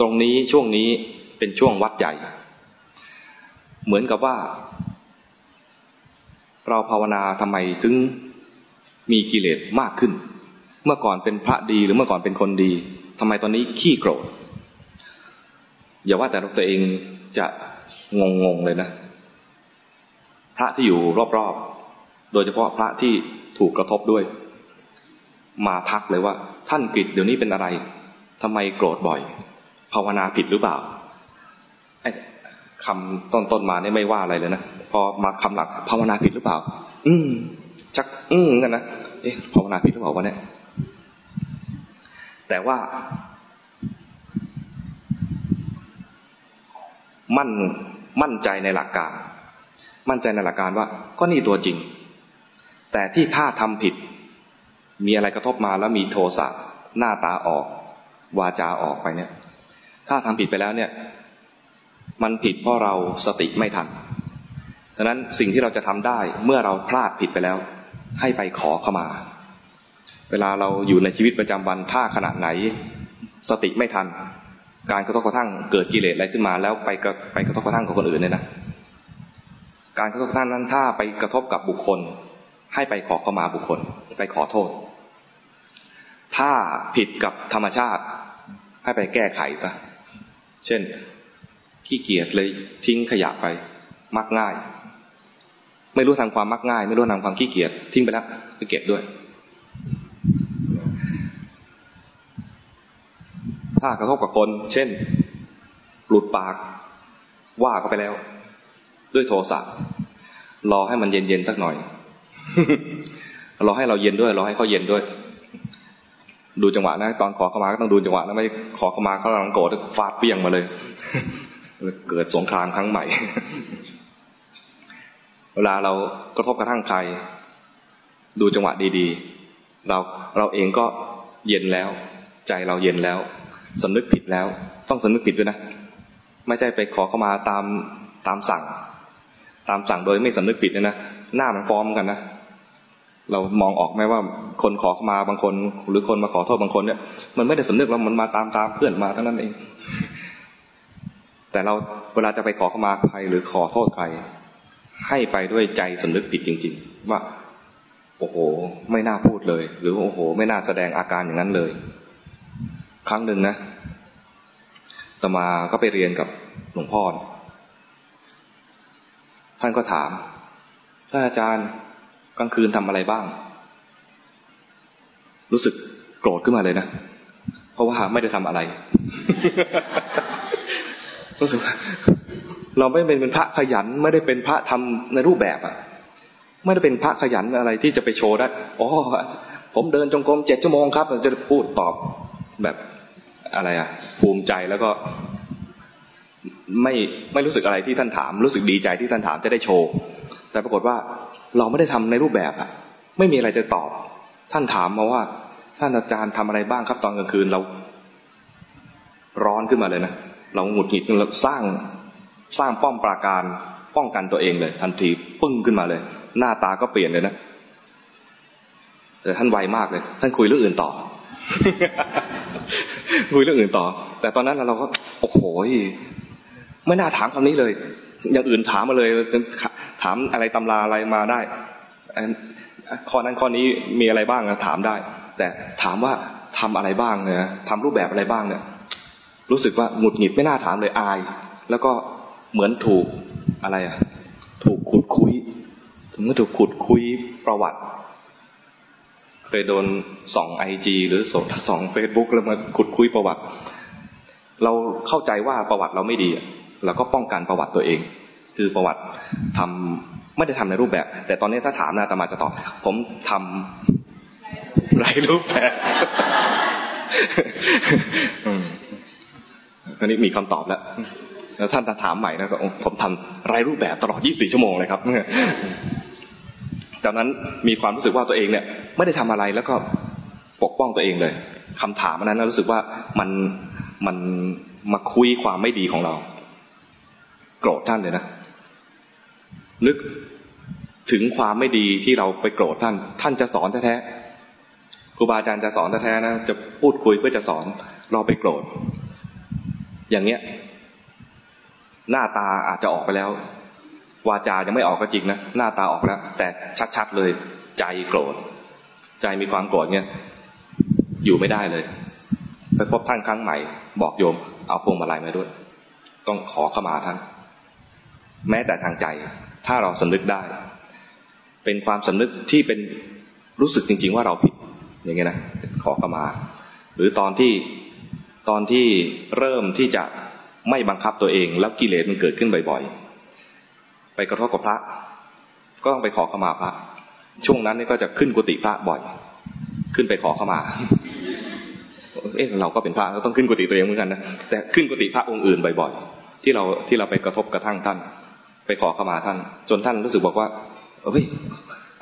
ตรงนี้ช่วงนี้เป็นช่วงวัดใหญ่ เหมือนกับว่า เราภาวนาทำไมถึงมีกิเลสมากขึ้น เมื่อก่อนเป็นพระดีหรือเมื่อก่อนเป็นคนดีทำไมตอนนี้ขี้โกรธ อย่าว่าแต่ตัวเองจะงงงเลยนะ พระที่อยู่รอบๆ โดยเฉพาะพระที่ถูกกระทบด้วย มาทักเลยว่า ท่านกิจเดี๋ยวนี้เป็นอะไรทำไมโกรธบ่อย ภาวนาผิดหรือเปล่า คำต้นๆมาเนี่ยไม่ว่าอะไรเลยนะพอมาคำหลักภาวนาผิดหรือเปล่า อืมชัก อืมกันนะเอ๊ะภาวนาผิดหรือเปล่าวะเนี่ยแต่ว่า มั่นมั่นใจในหลักการ มั่นใจในหลักการว่า ก็นี่ตัวจริง แต่ที่ถ้าทำผิด มีอะไรกระทบมาแล้วมีโทสะหน้าตาออก วาจาออกไปเนี่ย ถ้าทำผิดไปแล้วเนี่ย มันผิดเพราะเราสติไม่ทันดังนั้นสิ่งที่เราจะทำได้เมื่อเราพลาดผิดไปแล้ว ให้ไปขอเข้ามา เวลาเราอยู่ในชีวิตประจำวันถ้าขณะไหน สติไม่ทัน การกระทบกระทั่งเกิดกิเลสอะไรขึ้นมา แล้วไปไปกระทบกระทั่งกับคนอื่นเนี่ยนะการกระทบกระทั่งนั้นถ้าไปกระทบกับบุคคล ให้ไปขอเข้ามาบุคคล ไปขอโทษ ถ้าผิดกับธรรมชาติ ให้ไปแก้ไขซะเช่น ขี้เกียจเลยทิ้งขยะไป มักง่าย ไม่รู้ทางความมักง่าย ไม่รู้ทางความขี้เกียจทิ้งไปแล้วไปเก็บด้วย ถ้ากระทบกับคน เช่น หลุดปาก ว่าเขาไปแล้ว ด้วยโทสะรอให้มันเย็นๆสักหน่อยรอให้เราเย็นด้วยรอให้เขาเย็นด้วย ดูจังหวะนะ ตอนขอเข้ามาก็ต้องดูจังหวะนะไม่ขอเข้ามาเขากำลังโกรธฟาดเปี้ยงมาเลย เกิดสงครามครั้งใหม่ เวลาเรากระทบกระทั่งใคร ดูจังหวะดีๆ เราเราเองก็เย็นแล้ว ใจเราเย็นแล้วสำนึกผิดแล้ว ต้องสำนึกผิดด้วยนะ ไม่ใช่ไปขอเข้ามาตามตามสั่ง ตามสั่งโดยไม่สำนึกผิดเลยนะหน้ามันฟ้องกันนะเรามองออกไหมว่าคนขอเข้ามาบางคน หรือคนมาขอโทษบางคนเนี่ยมันไม่ได้สำนึกแล้วมันมาตามตามเพื่อนมาทั้งนั้นเอง แต่เราเวลาจะไปขอเข้ามาใครหรือขอโทษใคร ให้ไปด้วยใจสำนึกผิดจริง ๆ ว่า โอ้โห ไม่น่าพูดเลย หรือโอ้โห ไม่น่าแสดงอาการอย่างนั้นเลย ครั้งหนึ่งนะตมาก็ไปเรียนกับหลวงพ่อท่านก็ถามท่านอาจารย์กลางคืนทำอะไรบ้าง รู้สึกโกรธขึ้นมาเลยนะ เพราะว่าไม่ได้ทำอะไร รู้สึกเราไม่เป็นเป็นพระขยันไม่ได้เป็นพระทำในรูปแบบอะ ไม่ได้เป็นพระขยันอะไรที่จะไปโชว์ได้อ๋อผมเดินจงกรมเจ็ดชั่วโมงครับจะพูดตอบแบบอะไรอะ ภูมิใจแล้วก็ ไม่ไม่รู้สึกอะไรที่ท่านถาม รู้สึกดีใจที่ท่านถามจะได้โชว์แต่ปรากฏว่าเราไม่ได้ทำในรูปแบบอะ ไม่มีอะไรจะตอบ ท่านถามมาว่าท่านอาจารย์ทำอะไรบ้างครับตอนกลางคืนเรา ร้อนขึ้นมาเลยนะ เราหงุดหงิดเราสร้างสร้างป้อมปราการป้องกันตัวเองเลย ทันทีปึ้งขึ้นมาเลย หน้าตาก็เปลี่ยนเลยนะแต่ท่านไวมากเลย ท่านคุยเรื่องอื่นต่อ คุยเรื่องอื่นต่อ แต่ตอนนั้นเราก็โอ้โหไม่น่าถามคำนี้เลย อย่างอื่นถามมาเลย ถามอะไรตำราอะไรมาได้ข้อนั้นข้อนี้มีอะไรบ้างถามได้ แต่ถามว่าทำอะไรบ้างเนี่ยทำรูปแบบอะไรบ้างเนี่ย รู้สึกว่าหงุดหงิดไม่น่าถามเลยอาย แล้วก็เหมือนถูกอะไรอะ ถูกขุดคุย ถึงก็ถูกขุดคุยประวัติ เคยโดนส่องไอจีหรือส่องเฟซบุ๊กแล้วมาขุดคุยประวัติ เราเข้าใจว่าประวัติเราไม่ดีเราก็ป้องกันประวัติตัวเอง คือประวัติทำไม่ได้ทำในรูปแบบ แต่ตอนนี้ถ้าถามนะตมาจะตอบ ผมทำไรรูปแบบ คราวนี้มีคำตอบแล้วแล้วท่านถามใหม่นะก็ผมทำรายรูปแบบตลอด 24 ชั่วโมงเลยครับจากนั้นมีความรู้สึกว่าตัวเองเนี่ย ไม่ได้ทำอะไรแล้วก็ปกป้องตัวเองเลยคำถามนั้นรู้สึกว่ามันมันมาคุยความไม่ดีของเรา โกรธท่านเลยนะนึกถึงความไม่ดีที่เราไปโกรธท่าน ท่านจะสอนแท้ๆครูบาอาจารย์จะสอนแท้ๆนะจะพูดคุยเพื่อจะสอนเราไปโกรธ อย่างเนี้ย หน้าตาอาจจะออกไปแล้ว วาจายังไม่ออกก็จริงนะหน้าตาออกแล้ว แต่ชัดๆเลย ใจโกรธ ใจมีความโกรธเนี่ยอยู่ไม่ได้เลยไปพบท่านครั้งใหม่ บอกโยม เอาพวงมาลัยมาด้วย ต้องขอเข้ามาท่านแม้แต่ทางใจ ถ้าเราสำนึกได้ เป็นความสำนึกที่เป็นรู้สึกจริง ๆ ว่าเราผิดอย่างเงี้ยนะขอเข้ามา หรือตอนที่ ตอนที่เริ่มที่จะไม่บังคับตัวเอง แล้วกิเลสมันเกิดขึ้นบ่อยๆ ไปกระทบกับพระ ก็ต้องไปขอขมาพระ ช่วงนั้นนี่ก็จะขึ้นกุฏิพระบ่อย ขึ้นไปขอขมา เอ๊ะเราก็เป็นพระก็ต้องขึ้นกุฏิตัวเองเหมือนกันนะ แต่ขึ้นกุฏิพระองค์อื่นบ่อยๆ ที่เราที่เราไปกระทบกระทั่งท่าน ไปขอขมาท่าน จนท่านรู้สึกบอกว่า เฮ้ย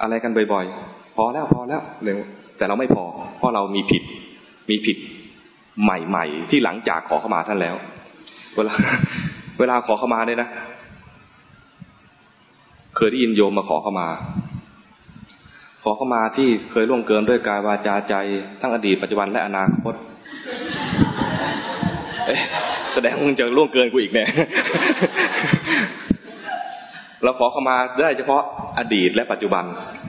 อะไรกันบ่อยๆ พอแล้วพอแล้วเร็วแต่เราไม่พอ เพราะเรามีผิด มีผิด ใหม่ๆ ที่หลังจากขอเข้ามาท่านแล้ว เวลาเวลาขอเข้ามาเนี่ยนะ เคยได้ยินโยมมาขอเข้ามา ขอเข้ามาที่เคยล่วงเกินด้วยกายวาจาใจทั้งอดีตปัจจุบันและอนาคตแสดงมึงจะล่วงเกินกูอีกเนี่ย เราขอเข้ามาได้เฉพาะอดีตและปัจจุบัน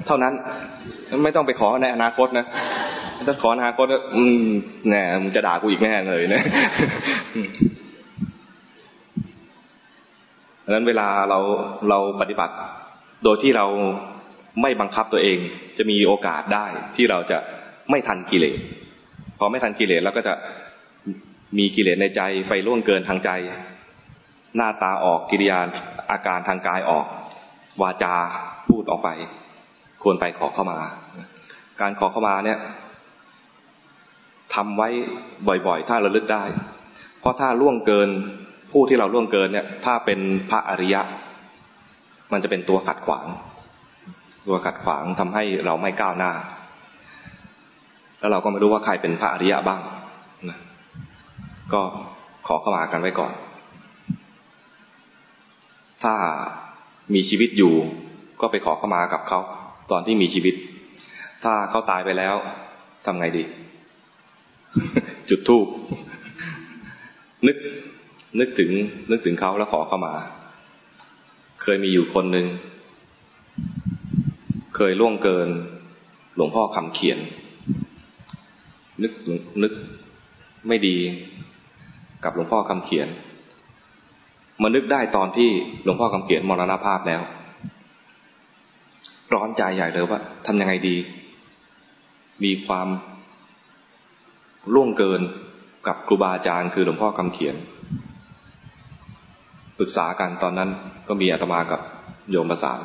เท่านั้นไม่ต้องไปขอในอนาคตนะถ้าขออนาคตอืมแน่มึงจะด่ากูอีกแน่เลยนะดังนั้นเวลาเราเราปฏิบัติ โดยที่เราไม่บังคับตัวเอง จะมีโอกาสได้ที่เราจะไม่ทันกิเลสพอไม่ทันกิเลสเราก็จะมีกิเลสในใจไปล่วงเกินทางใจ หน้าตาออกกิริยา อาการทางกายออก วาจาพูดออกไป ควรไปขอเข้ามา การขอเข้ามาเนี่ยทำไว้บ่อยๆ ถ้าระลึกได้ เพราะถ้าล่วงเกินผู้ที่เราล่วงเกินเนี่ย ถ้าเป็นพระอริยะ มันจะเป็นตัวขัดขวาง ตัวขัดขวางทำให้เราไม่ก้าวหน้า แล้วเราก็ไม่รู้ว่าใครเป็นพระอริยะบ้างนะก็ขอเข้ามากันไว้ก่อน ถ้ามีชีวิตอยู่ ก็ไปขอเข้ามากับเขาตอนที่มีชีวิต ถ้าเขาตายไปแล้วทำไงดี จุดทูบนึกนึกถึง นึกถึงเขาแล้วขอเข้ามา เคยมีอยู่คนหนึ่งเคยล่วงเกิน หลวงพ่อคำเขียน นึกนึกไม่ดี กับหลวงพ่อคำเขียน มานึกได้ตอนที่หลวงพ่อคำเขียนมรณภาพแล้ว ร้อนใจใหญ่เลยว่าทำยังไงดี มีความล่วงเกินกับครูบาอาจารย์คือหลวงพ่อคำเขียน ปรึกษากันตอนนั้นก็มีอาตมากับโยมประสาน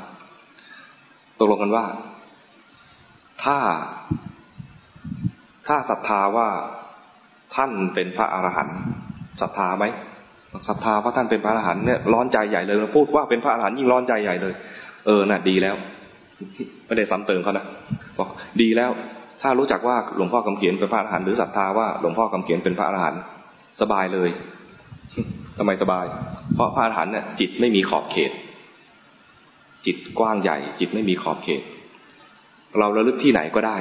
ตกลงกันว่า ถ้า ถ้าศรัทธาว่าท่านเป็นพระอรหันต์ศรัทธาไหม ศรัทธาว่าท่านเป็นพระอรหันต์เนี่ยร้อนใจใหญ่เลยพูดว่าเป็นพระอรหันต์ยิ่งร้อนใจใหญ่เลย เออน่ะดีแล้วไม่ได้ซ้ำเติมเขานะบอกดีแล้ว ถ้ารู้จักว่าหลวงพ่อคำเขียนเป็นพระอรหันต์หรือศรัทธาว่าหลวงพ่อคำเขียนเป็นพระอรหันต์สบายเลยทำไมสบาย เพราะพระอรหันต์เนี่ยจิตไม่มีขอบเขต จิตกว้างใหญ่ จิตไม่มีขอบเขต เราระลึกที่ไหนก็ได้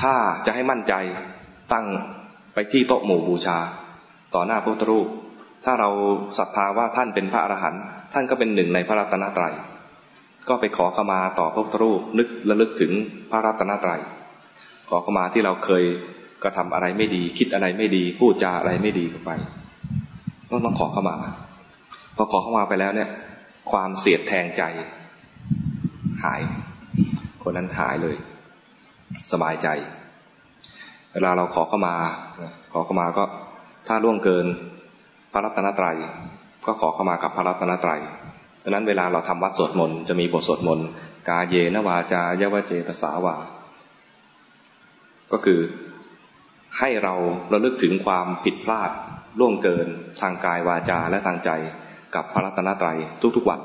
ถ้าจะให้มั่นใจตั้ง ไปที่โต๊ะหมู่บูชา ต่อหน้าพระพุทธรูป ถ้าเราศรัทธาว่าท่านเป็นพระอรหันต์ท่านก็เป็นหนึ่งในพระรัตนตรัย ก็ไปขอขมาต่อพระพุทธรูปนึกระลึกถึงพระรัตนตรัย ขอขมาที่เราเคยกระทำอะไรไม่ดี คิดอะไรไม่ดี พูดจาอะไรไม่ดีเข้าไปต้องต้องขอขมาพอขอขมาไปแล้วเนี่ย ความเสียดแทงใจ หาย คนนั้นหายเลย สบายใจ เวลาเราขอเข้ามา ขอเข้ามาก็ถ้าล่วงเกินพระรัตนตรัย ก็ขอเข้ามากับพระรัตนตรัยดังนั้นเวลาเราทำวัดสวดมนต์จะมีบทสวดมนต์กาเยนวาจายวเจตสาวา ก็คือให้เราระลึกถึงความผิดพลาดล่วงเกิน ทางกายวาจาและทางใจกับพระรัตนตรัยทุกๆวัน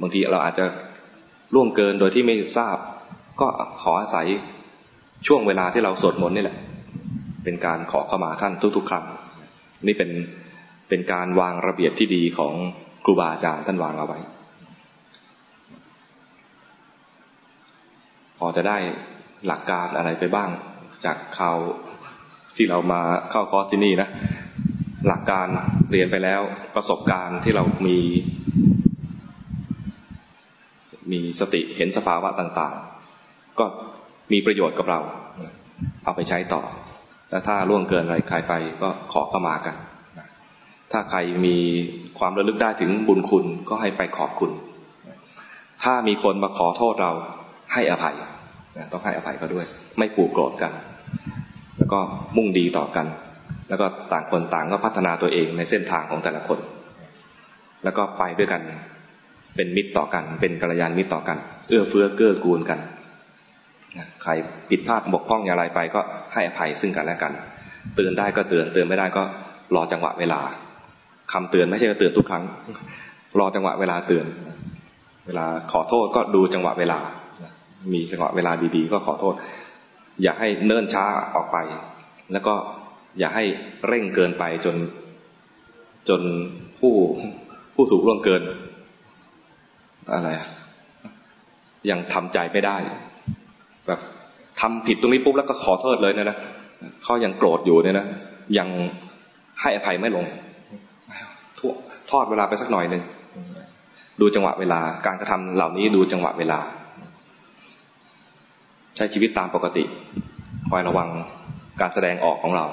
บางทีเราอาจจะล่วงเกินโดยที่ไม่ทราบ ก็ขออาศัย ช่วงเวลาที่เราสวดมนต์นี่แหละ เป็นการขอเข้ามาท่านทุกๆครั้งนี่เป็นเป็นการวางระเบียบที่ดีของครูบาอาจารย์ท่านวางเอาไว้ พอจะได้หลักการอะไรไปบ้างจากเขาที่เรามาเข้าคอร์สที่นี่นะ หลักการเรียนไปแล้วประสบการณ์ที่เรามี มีสติเห็นสภาวะต่าง ๆ ก็ มีประโยชน์กับเรา เอาไปใช้ต่อ แล้วถ้าล่วงเกินอะไรใครไปก็ขอเข้ามากัน ถ้าใครมีความระลึกได้ถึงบุญคุณก็ให้ไปขอบคุณ ถ้ามีคนมาขอโทษเราให้อภัยต้องให้อภัยเขาด้วย ไม่ปูโกรธกัน แล้วก็มุ่งดีต่อกัน แล้วก็ต่างคนต่างก็พัฒนาตัวเองในเส้นทางของแต่ละคน แล้วก็ไปด้วยกัน เป็นมิตรต่อกัน เป็นกัลยาณมิตรต่อกัน เอื้อเฟื้อเกื้อกูลกัน ใครผิดพลาดบกพร่องอย่างไรไปก็ให้อภัยซึ่งกันและกันเตือนได้ก็เตือนเตือนไม่ได้ก็รอจังหวะเวลาคำเตือนไม่ใช่เตือนทุกครั้ง รอจังหวะเวลาเตือน เวลาขอโทษก็ดูจังหวะเวลา มีจังหวะเวลาดีๆ ก็ขอโทษ อย่าให้เนิ่นช้าออกไป แล้วก็อย่าให้เร่งเกินไปจนจนผู้ผู้ถูกล่วงเกิน อะไรยังทำใจไม่ได้ แบบทำผิดตรงนี้ปุ๊บแล้วก็ขอโทษเลยเนี่ยนะเขายังโกรธอยู่เนี่ยนะยังให้อภัยไม่ลงทอดเวลาไปสักหน่อยหนึ่งดูจังหวะเวลา การกระทำเหล่านี้ดูจังหวะเวลา ใช้ชีวิตตามปกติคอยระวังการแสดงออกของเรา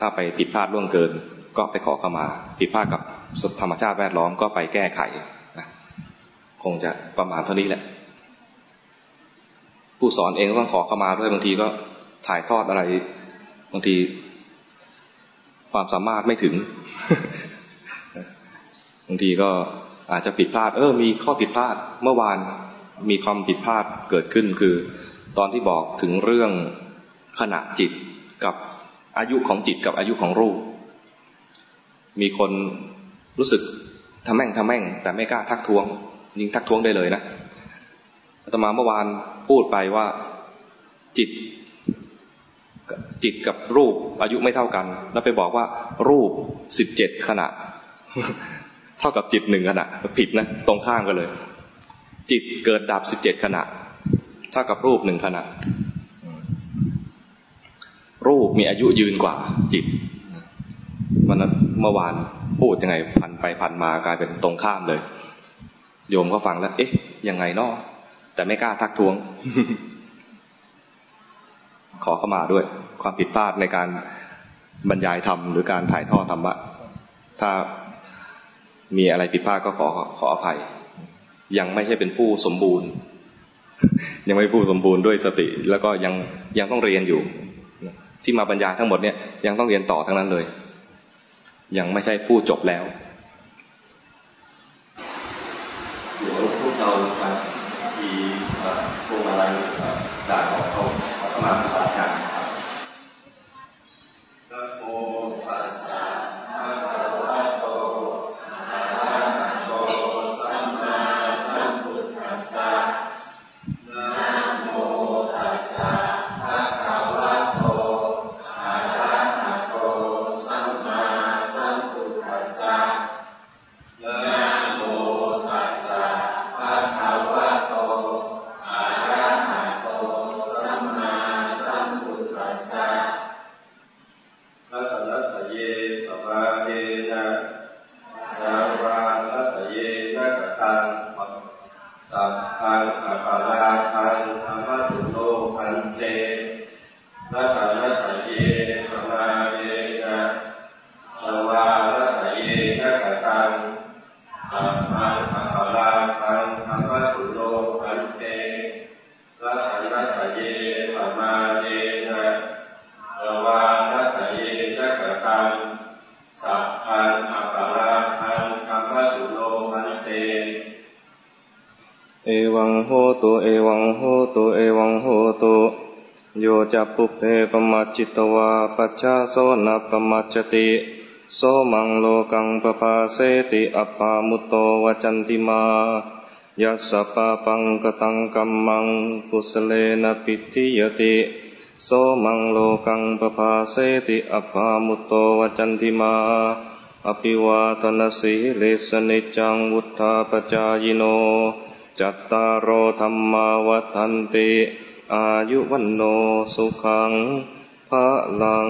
ถ้าไปผิดพลาดล่วงเกิน ก็ไปขอเข้ามา ผิดพลาดกับธรรมชาติแวดล้อมก็ไปแก้ไขนะคงจะประมาณเท่านี้แหละ ผู้สอนเองก็ต้องขอเข้ามาด้วยบางทีก็ถ่ายทอดอะไร บางที ความสามารถไม่ถึงบางทีก็อาจจะผิดพลาด เออ มีข้อผิดพลาดเมื่อวานมีความผิดพลาดเกิดขึ้นคือ ตอนที่บอกถึงเรื่องขณะจิตกับอายุของจิตกับอายุของรูป มีคนรู้สึกทำแม่งทำแม่ง แต่ไม่กล้าทักท้วง ยิงทักท้วงได้เลยนะ อาตมาเมื่อวานพูดไปว่าจิต จิตกับรูปอายุไม่เท่ากัน แล้วไปบอกว่า รูปสิบเจ็ดขณะ เท่ากับจิตหนึ่งขณะ ผิดนะตรงข้ามกันเลย จิตเกิดดับสิบเจ็ดขณะ เท่ากับรูปหนึ่งขณะ รูปมีอายุยืนกว่า จิตมันเมื่อวานพูดยังไงพันไปพันมากลายเป็นตรงข้ามเลย โยมก็ฟังแล้ว เอ๊ะยังไงเนาะ แต่ไม่กล้าทักท้วง ขอเข้ามาด้วย ความผิดพลาดในการบรรยายธรรมหรือการถ่ายทอดธรรมะ ถ้ามีอะไรผิดพลาดก็ขอขออภัย ยังไม่ใช่เป็นผู้สมบูรณ์ ยังไม่ผู้สมบูรณ์ด้วยสติ แล้วก็ยังยังต้องเรียนอยู่ ที่มาบรรยายทั้งหมดเนี่ยยังต้องเรียนต่อทั้งนั้นเลย ยังไม่ใช่ผู้จบแล้วเดี๋ยวพวกเราที พวงอะไรด่าของเขาเข้ามาปฏิบัติจะปุเพปมัจจิตวาปัจจาโสนปมัจจติโสมังโลกังปภาเสติอปามุตโตวจันติมายัสสะปะปังกตังกัมมังกุสเลนะปิทิยติโสมังโลกังปภาเสติอปามุตโตวจันติมาอภิวาทนสีเลสนิจังวุธาปจายโน จัตตารโอธรรมาวันติ อายุวันโนสุขังพระลัง